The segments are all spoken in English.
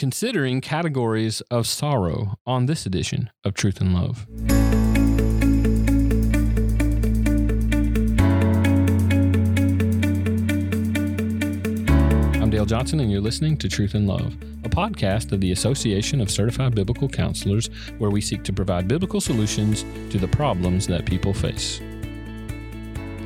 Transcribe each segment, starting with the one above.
considering categories of sorrow on this edition of Truth and Love. I'm Dale Johnson, and you're listening to Truth and Love, a podcast of the Association of Certified Biblical Counselors, where we seek to provide biblical solutions to the problems that people face.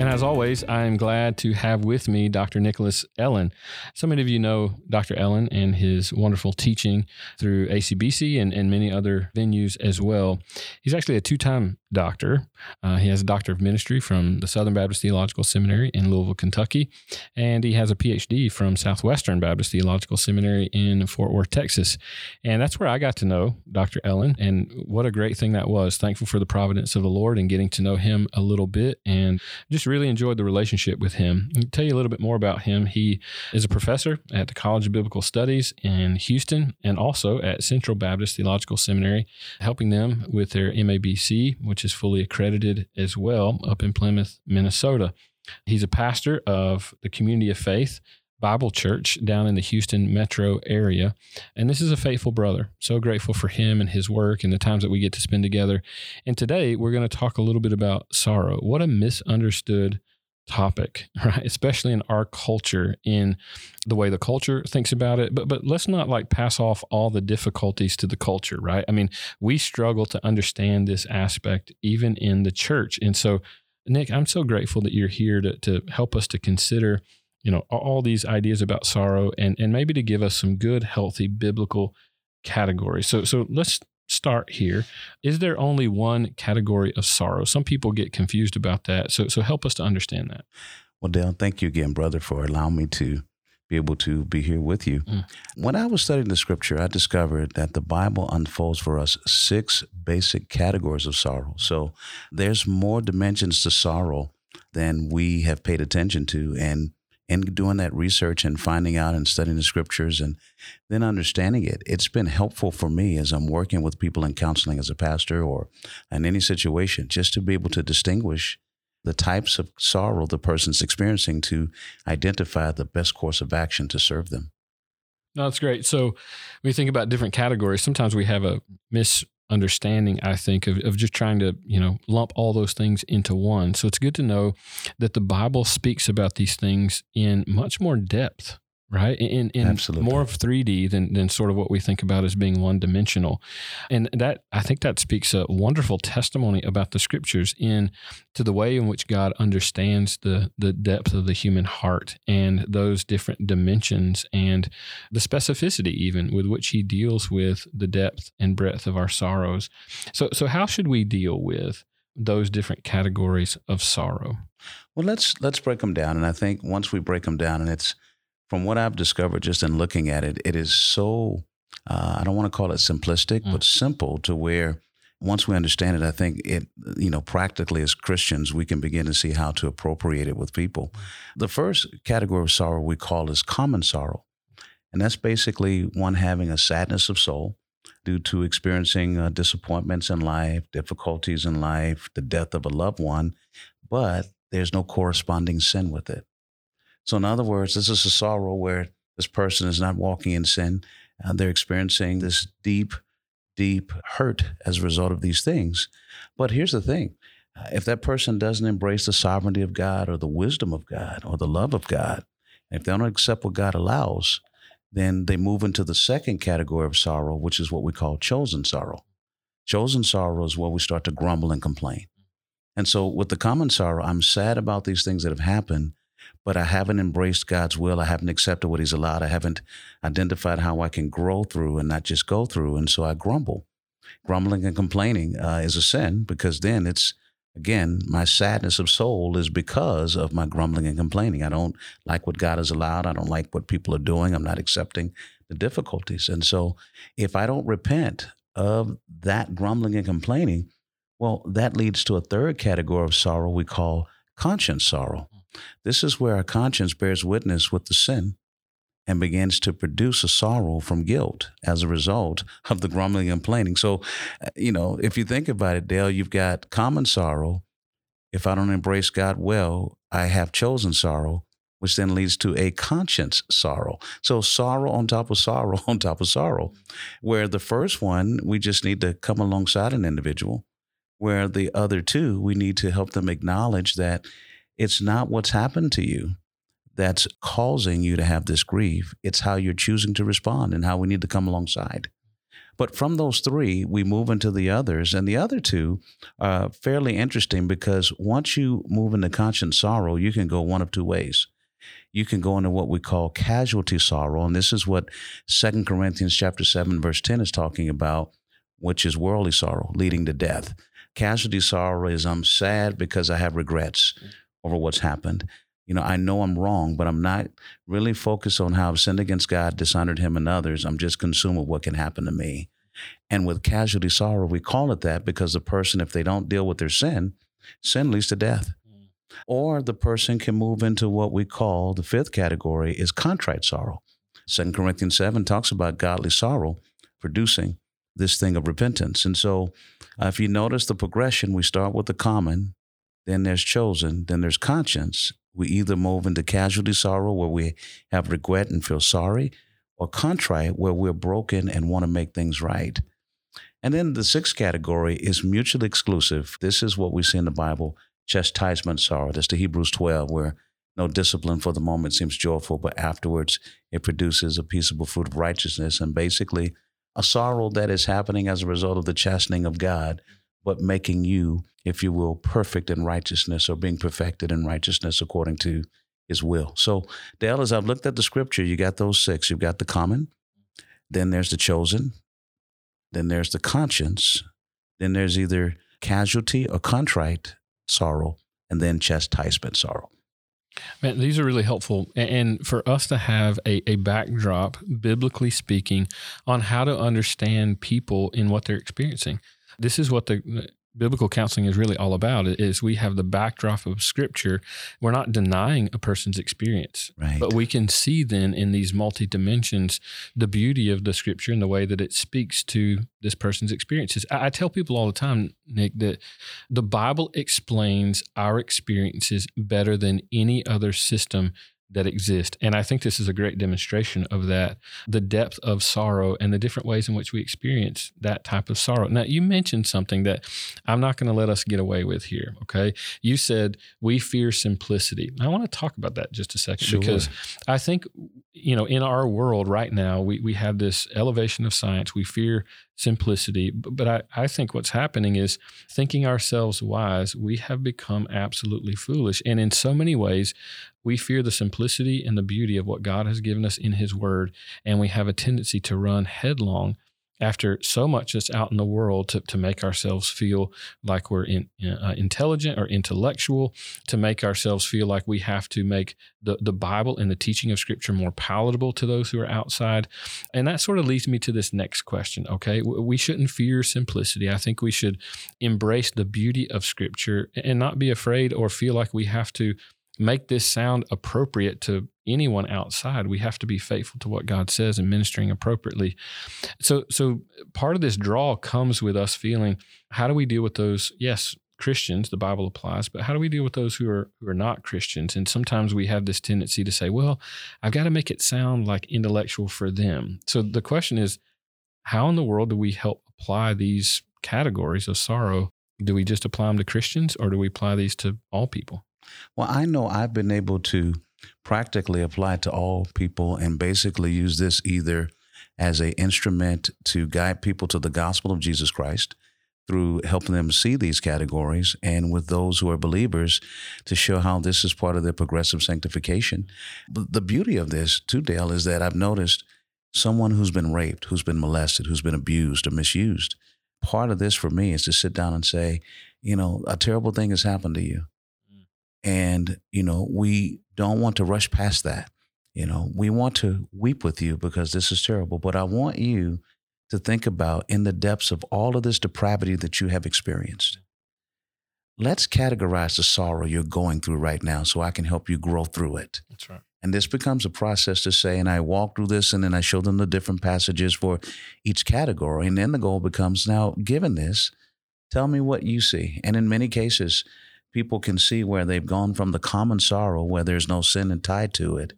And as always, I am glad to have with me Dr. Nicholas Ellen. So many of you know Dr. Ellen and his wonderful teaching through ACBC and, and many other venues as well. He's actually a two time doctor. Uh, he has a doctor of ministry from the Southern Baptist Theological Seminary in Louisville, Kentucky, and he has a PhD from Southwestern Baptist Theological Seminary in Fort Worth, Texas. And that's where I got to know Dr. Ellen, and what a great thing that was. Thankful for the providence of the Lord and getting to know him a little bit, and just really enjoyed the relationship with him. I'll tell you a little bit more about him. He is a professor at the College of Biblical Studies in Houston and also at Central Baptist Theological Seminary, helping them with their MABC, which which is fully accredited as well up in Plymouth, Minnesota. He's a pastor of the Community of Faith Bible Church down in the Houston metro area. And this is a faithful brother. So grateful for him and his work and the times that we get to spend together. And today we're going to talk a little bit about sorrow. What a misunderstood topic, right? Especially in our culture, in the way the culture thinks about it. But but let's not like pass off all the difficulties to the culture, right? I mean, we struggle to understand this aspect even in the church. And so, Nick, I'm so grateful that you're here to to help us to consider, you know, all these ideas about sorrow and and maybe to give us some good, healthy biblical categories. So so let's start here. Is there only one category of sorrow? Some people get confused about that. So, so help us to understand that. Well, Dale, thank you again, brother, for allowing me to be able to be here with you. Mm. When I was studying the scripture, I discovered that the Bible unfolds for us six basic categories of sorrow. So there's more dimensions to sorrow than we have paid attention to. And in doing that research and finding out and studying the scriptures and then understanding it, it's been helpful for me as I'm working with people in counseling as a pastor or in any situation, just to be able to distinguish the types of sorrow the person's experiencing to identify the best course of action to serve them. No, that's great. So you think about different categories, sometimes we have a mis understanding, I think, of, of just trying to, you know, lump all those things into one. So it's good to know that the Bible speaks about these things in much more depth right? In, in Absolutely. more of 3D than, than sort of what we think about as being one dimensional. And that, I think that speaks a wonderful testimony about the scriptures in to the way in which God understands the, the depth of the human heart and those different dimensions and the specificity even with which he deals with the depth and breadth of our sorrows. So, so how should we deal with those different categories of sorrow? Well, let's let's break them down, and I think once we break them down, and it's from what I've discovered just in looking at it, it is so, uh, I don't want to call it simplistic, mm. but simple to where once we understand it, I think it, you know, practically as Christians, we can begin to see how to appropriate it with people. The first category of sorrow we call is common sorrow. And that's basically one having a sadness of soul due to experiencing uh, disappointments in life, difficulties in life, the death of a loved one, but there's no corresponding sin with it. So, in other words, this is a sorrow where this person is not walking in sin. Uh, they're experiencing this deep, deep hurt as a result of these things. But here's the thing uh, if that person doesn't embrace the sovereignty of God or the wisdom of God or the love of God, if they don't accept what God allows, then they move into the second category of sorrow, which is what we call chosen sorrow. Chosen sorrow is where we start to grumble and complain. And so, with the common sorrow, I'm sad about these things that have happened, but I haven't embraced God's will. I haven't accepted what He's allowed. I haven't identified how I can grow through and not just go through. And so I grumble. Grumbling and complaining uh, is a sin because then it's, again, my sadness of soul is because of my grumbling and complaining. I don't like what God has allowed. I don't like what people are doing. I'm not accepting the difficulties. And so if I don't repent of that grumbling and complaining, well, that leads to a third category of sorrow we call conscience sorrow. This is where our conscience bears witness with the sin and begins to produce a sorrow from guilt as a result of the grumbling and complaining. So, uh, you know, if you think about it, Dale, you've got common sorrow. If I don't embrace God well, I have chosen sorrow. which then leads to a conscience sorrow. So sorrow on top of sorrow on top of sorrow. Where the first one, we just need to come alongside an individual. Where the other two, we need to help them acknowledge that it's not what's happened to you that's causing you to have this grief. It's how you're choosing to respond and how we need to come alongside. But from those three, we move into the others. And the other two are fairly interesting because once you move into conscience sorrow, you can go one of two ways. You can go into what we call casualty sorrow. And this is what Second Corinthians chapter 7, verse 10 is talking about, which is worldly sorrow leading to death. Casualty sorrow is I'm sad because I have regrets over what's happened you know, I know I'm wrong, but I'm not really focused on how I've sinned against God, dishonored Him and others. I'm just consumed with what can happen to me. And with casualty sorrow, we call it that because the person, if they don't deal with their sin, sin leads to death. Mm. Or the person can move into what we call the fifth category is contrite sorrow. Second Corinthians 7 talks about godly sorrow producing this thing of repentance. And so uh, if you notice the progression, we start with the common, then there's chosen, then there's conscience, we either move into casualty sorrow where we have regret and feel sorry, or contrite where we're broken and want to make things right. And then the sixth category is mutually exclusive. This is what we see in the Bible chastisement sorrow. That's the Hebrews 12, where no discipline for the moment seems joyful, but afterwards it produces a peaceable fruit of righteousness and basically a sorrow that is happening as a result of the chastening of God but making you, if you will, perfect in righteousness or being perfected in righteousness according to his will. So, Dale, as I've looked at the scripture, you got those six. You've got the common, then there's the chosen, then there's the conscience, then there's either casualty or contrite sorrow, and then chastisement sorrow. Man, these are really helpful. And for us to have a, a backdrop, biblically speaking, on how to understand people in what they're experiencing this is what the biblical counseling is really all about is we have the backdrop of scripture we're not denying a person's experience right. but we can see then in these multi dimensions the beauty of the scripture and the way that it speaks to this person's experiences I, I tell people all the time nick that the bible explains our experiences better than any other system that exist. And I think this is a great demonstration of that the depth of sorrow and the different ways in which we experience that type of sorrow. Now, you mentioned something that I'm not going to let us get away with here. Okay. You said we fear simplicity. I want to talk about that just a second sure. because I think, you know, in our world right now, we, we have this elevation of science. We fear simplicity. But I, I think what's happening is thinking ourselves wise, we have become absolutely foolish. And in so many ways, we fear the simplicity and the beauty of what God has given us in His Word, and we have a tendency to run headlong after so much that's out in the world to, to make ourselves feel like we're in, uh, intelligent or intellectual, to make ourselves feel like we have to make the, the Bible and the teaching of Scripture more palatable to those who are outside. And that sort of leads me to this next question. Okay. We shouldn't fear simplicity. I think we should embrace the beauty of Scripture and not be afraid or feel like we have to make this sound appropriate to anyone outside. We have to be faithful to what God says and ministering appropriately. So, so part of this draw comes with us feeling how do we deal with those? Yes, Christians, the Bible applies, but how do we deal with those who are who are not Christians? And sometimes we have this tendency to say, "Well, I've got to make it sound like intellectual for them." So the question is, how in the world do we help apply these categories of sorrow? Do we just apply them to Christians, or do we apply these to all people? Well, I know I've been able to practically apply to all people and basically use this either as an instrument to guide people to the gospel of Jesus Christ through helping them see these categories and with those who are believers to show how this is part of their progressive sanctification. But the beauty of this, too, Dale, is that I've noticed someone who's been raped, who's been molested, who's been abused or misused. Part of this for me is to sit down and say, you know, a terrible thing has happened to you. And, you know, we don't want to rush past that. You know, we want to weep with you because this is terrible. But I want you to think about in the depths of all of this depravity that you have experienced. Let's categorize the sorrow you're going through right now so I can help you grow through it. That's right. And this becomes a process to say, and I walk through this and then I show them the different passages for each category. And then the goal becomes now, given this, tell me what you see. And in many cases, people can see where they've gone from the common sorrow, where there's no sin and tied to it,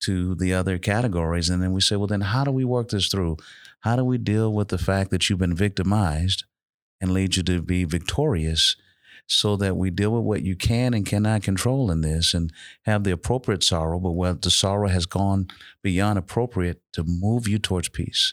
to the other categories. And then we say, well, then how do we work this through? How do we deal with the fact that you've been victimized and lead you to be victorious so that we deal with what you can and cannot control in this and have the appropriate sorrow, but where the sorrow has gone beyond appropriate to move you towards peace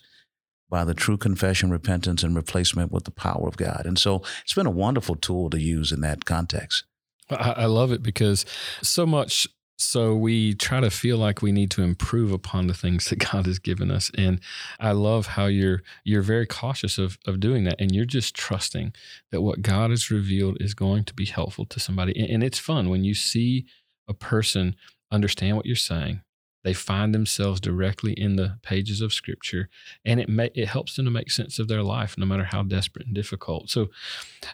by the true confession, repentance, and replacement with the power of God. And so it's been a wonderful tool to use in that context. I, love it because so much so we try to feel like we need to improve upon the things that God has given us. And I love how you're you're very cautious of of doing that. And you're just trusting that what God has revealed is going to be helpful to somebody. And, and it's fun when you see a person understand what you're saying, they find themselves directly in the pages of Scripture, and it may, it helps them to make sense of their life, no matter how desperate and difficult. So,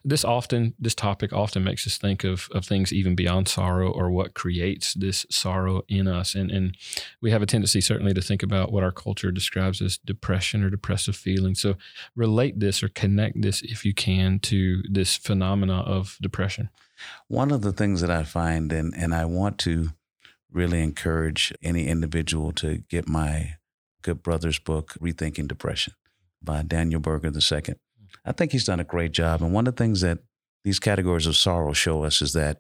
this often this topic often makes us think of of things even beyond sorrow or what creates this sorrow in us, and and we have a tendency certainly to think about what our culture describes as depression or depressive feelings. So, relate this or connect this if you can to this phenomena of depression. One of the things that I find, and and I want to really encourage any individual to get my good brother's book, Rethinking Depression by Daniel Berger II. I think he's done a great job. And one of the things that these categories of sorrow show us is that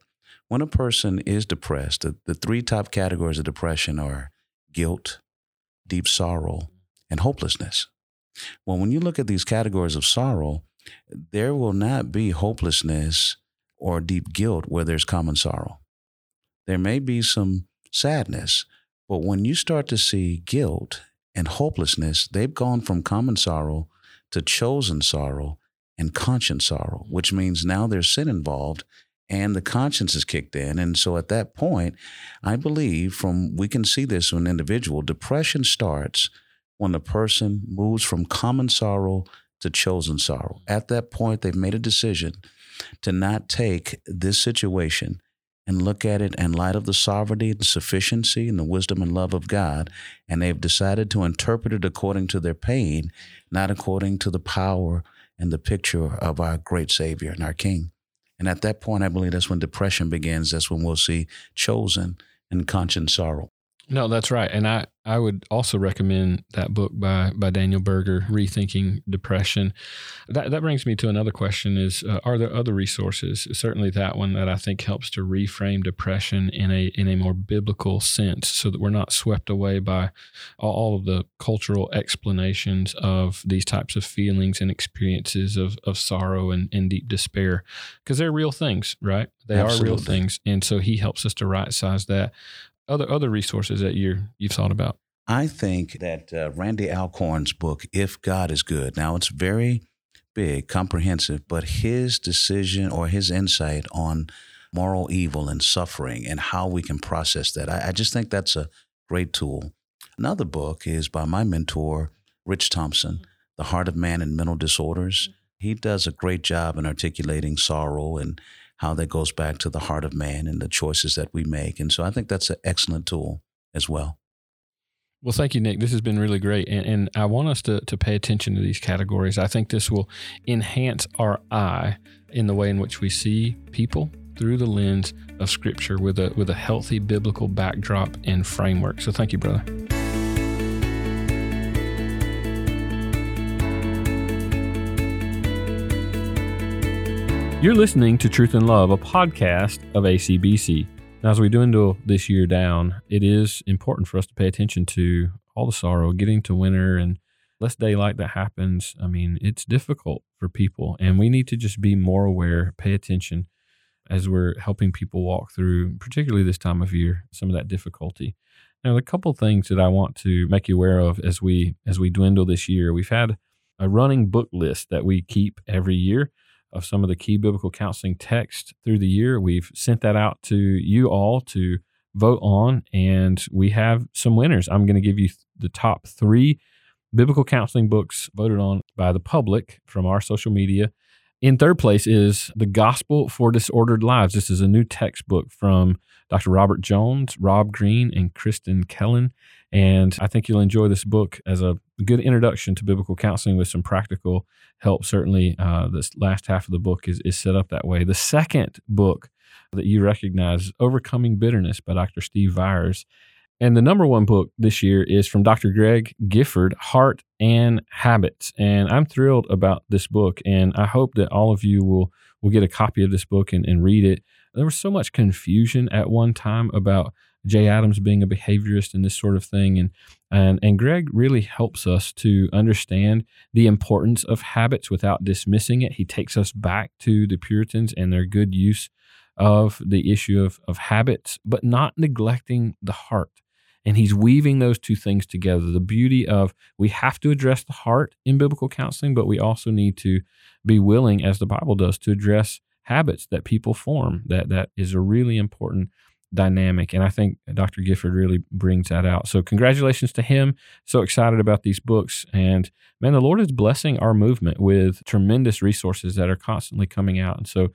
when a person is depressed, the, the three top categories of depression are guilt, deep sorrow, and hopelessness. Well, when you look at these categories of sorrow, there will not be hopelessness or deep guilt where there's common sorrow. There may be some sadness. But when you start to see guilt and hopelessness, they've gone from common sorrow to chosen sorrow and conscience sorrow, mm-hmm. which means now there's sin involved and the conscience is kicked in. And so at that point, I believe from we can see this in an individual, depression starts when the person moves from common sorrow to chosen sorrow. Mm-hmm. At that point, they've made a decision to not take this situation and look at it in light of the sovereignty and sufficiency and the wisdom and love of God. And they've decided to interpret it according to their pain, not according to the power and the picture of our great Savior and our King. And at that point, I believe that's when depression begins. That's when we'll see chosen and conscience sorrow. No, that's right. And I, I would also recommend that book by, by Daniel Berger, Rethinking Depression. That, that brings me to another question is, uh, are there other resources? Certainly that one that I think helps to reframe depression in a, in a more biblical sense so that we're not swept away by all of the cultural explanations of these types of feelings and experiences of, of sorrow and, and deep despair. Because they're real things, right? They Absolutely. are real things. And so he helps us to right size that other other resources that you you've thought about? I think that uh, Randy Alcorn's book, If God is Good. Now it's very big, comprehensive, but his decision or his insight on moral evil and suffering and how we can process that, I, I just think that's a great tool. Another book is by my mentor, Rich Thompson, The Heart of Man and Mental Disorders. He does a great job in articulating sorrow and how that goes back to the heart of man and the choices that we make. And so I think that's an excellent tool as well. Well, thank you, Nick. This has been really great. And, and, I want us to, to pay attention to these categories. I think this will enhance our eye in the way in which we see people through the lens of Scripture with a, with a healthy biblical backdrop and framework. So thank you, brother. You're listening to Truth and Love, a podcast of ACBC. Now, as we dwindle this year down, it is important for us to pay attention to all the sorrow, getting to winter, and less daylight that happens. I mean, it's difficult for people, and we need to just be more aware, pay attention as we're helping people walk through, particularly this time of year, some of that difficulty. Now, a couple things that I want to make you aware of as we as we dwindle this year. We've had a running book list that we keep every year of some of the key biblical counseling texts through the year. We've sent that out to you all to vote on, and we have some winners. I'm going to give you the top three biblical counseling books voted on by the public from our social media. In third place is The Gospel for Disordered Lives. This is a new textbook from Dr. Robert Jones, Rob Green, and Kristin Kellen. And I think you'll enjoy this book as a good introduction to biblical counseling with some practical help. Certainly, uh, this last half of the book is, is set up that way. The second book that you recognize, Overcoming Bitterness by Dr. Steve Viars. And the number one book this year is from Dr. Greg Gifford, Heart and Habits. And I'm thrilled about this book. And I hope that all of you will, will get a copy of this book and, and read it. There was so much confusion at one time about Jay Adams being a behaviorist and this sort of thing. And, and, and Greg really helps us to understand the importance of habits without dismissing it. He takes us back to the Puritans and their good use of the issue of, of habits, but not neglecting the heart. And he's weaving those two things together. The beauty of we have to address the heart in biblical counseling, but we also need to be willing, as the Bible does, to address habits that people form. That that is a really important dynamic. And I think Dr. Gifford really brings that out. So congratulations to him. So excited about these books. And man, the Lord is blessing our movement with tremendous resources that are constantly coming out. And so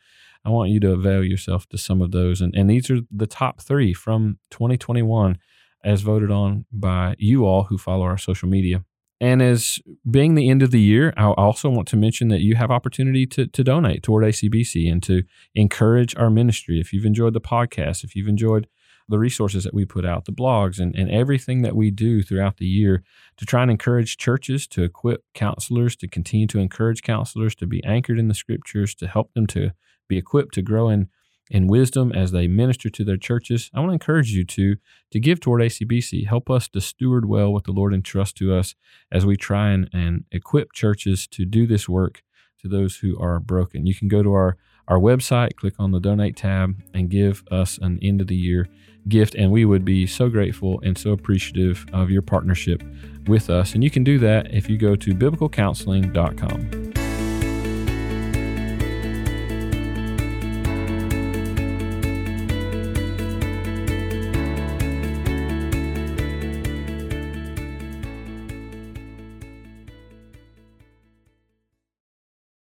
I want you to avail yourself to some of those. And, and these are the top three from 2021 as voted on by you all who follow our social media. And as being the end of the year, I also want to mention that you have opportunity to, to donate toward ACBC and to encourage our ministry. If you've enjoyed the podcast, if you've enjoyed the resources that we put out, the blogs, and, and everything that we do throughout the year to try and encourage churches, to equip counselors, to continue to encourage counselors to be anchored in the scriptures, to help them to be equipped to grow in in wisdom as they minister to their churches. I want to encourage you to to give toward ACBC. Help us to steward well what the Lord entrusts to us as we try and, and equip churches to do this work to those who are broken. You can go to our our website, click on the donate tab, and give us an end of the year gift. And we would be so grateful and so appreciative of your partnership with us. And you can do that if you go to biblicalcounseling.com.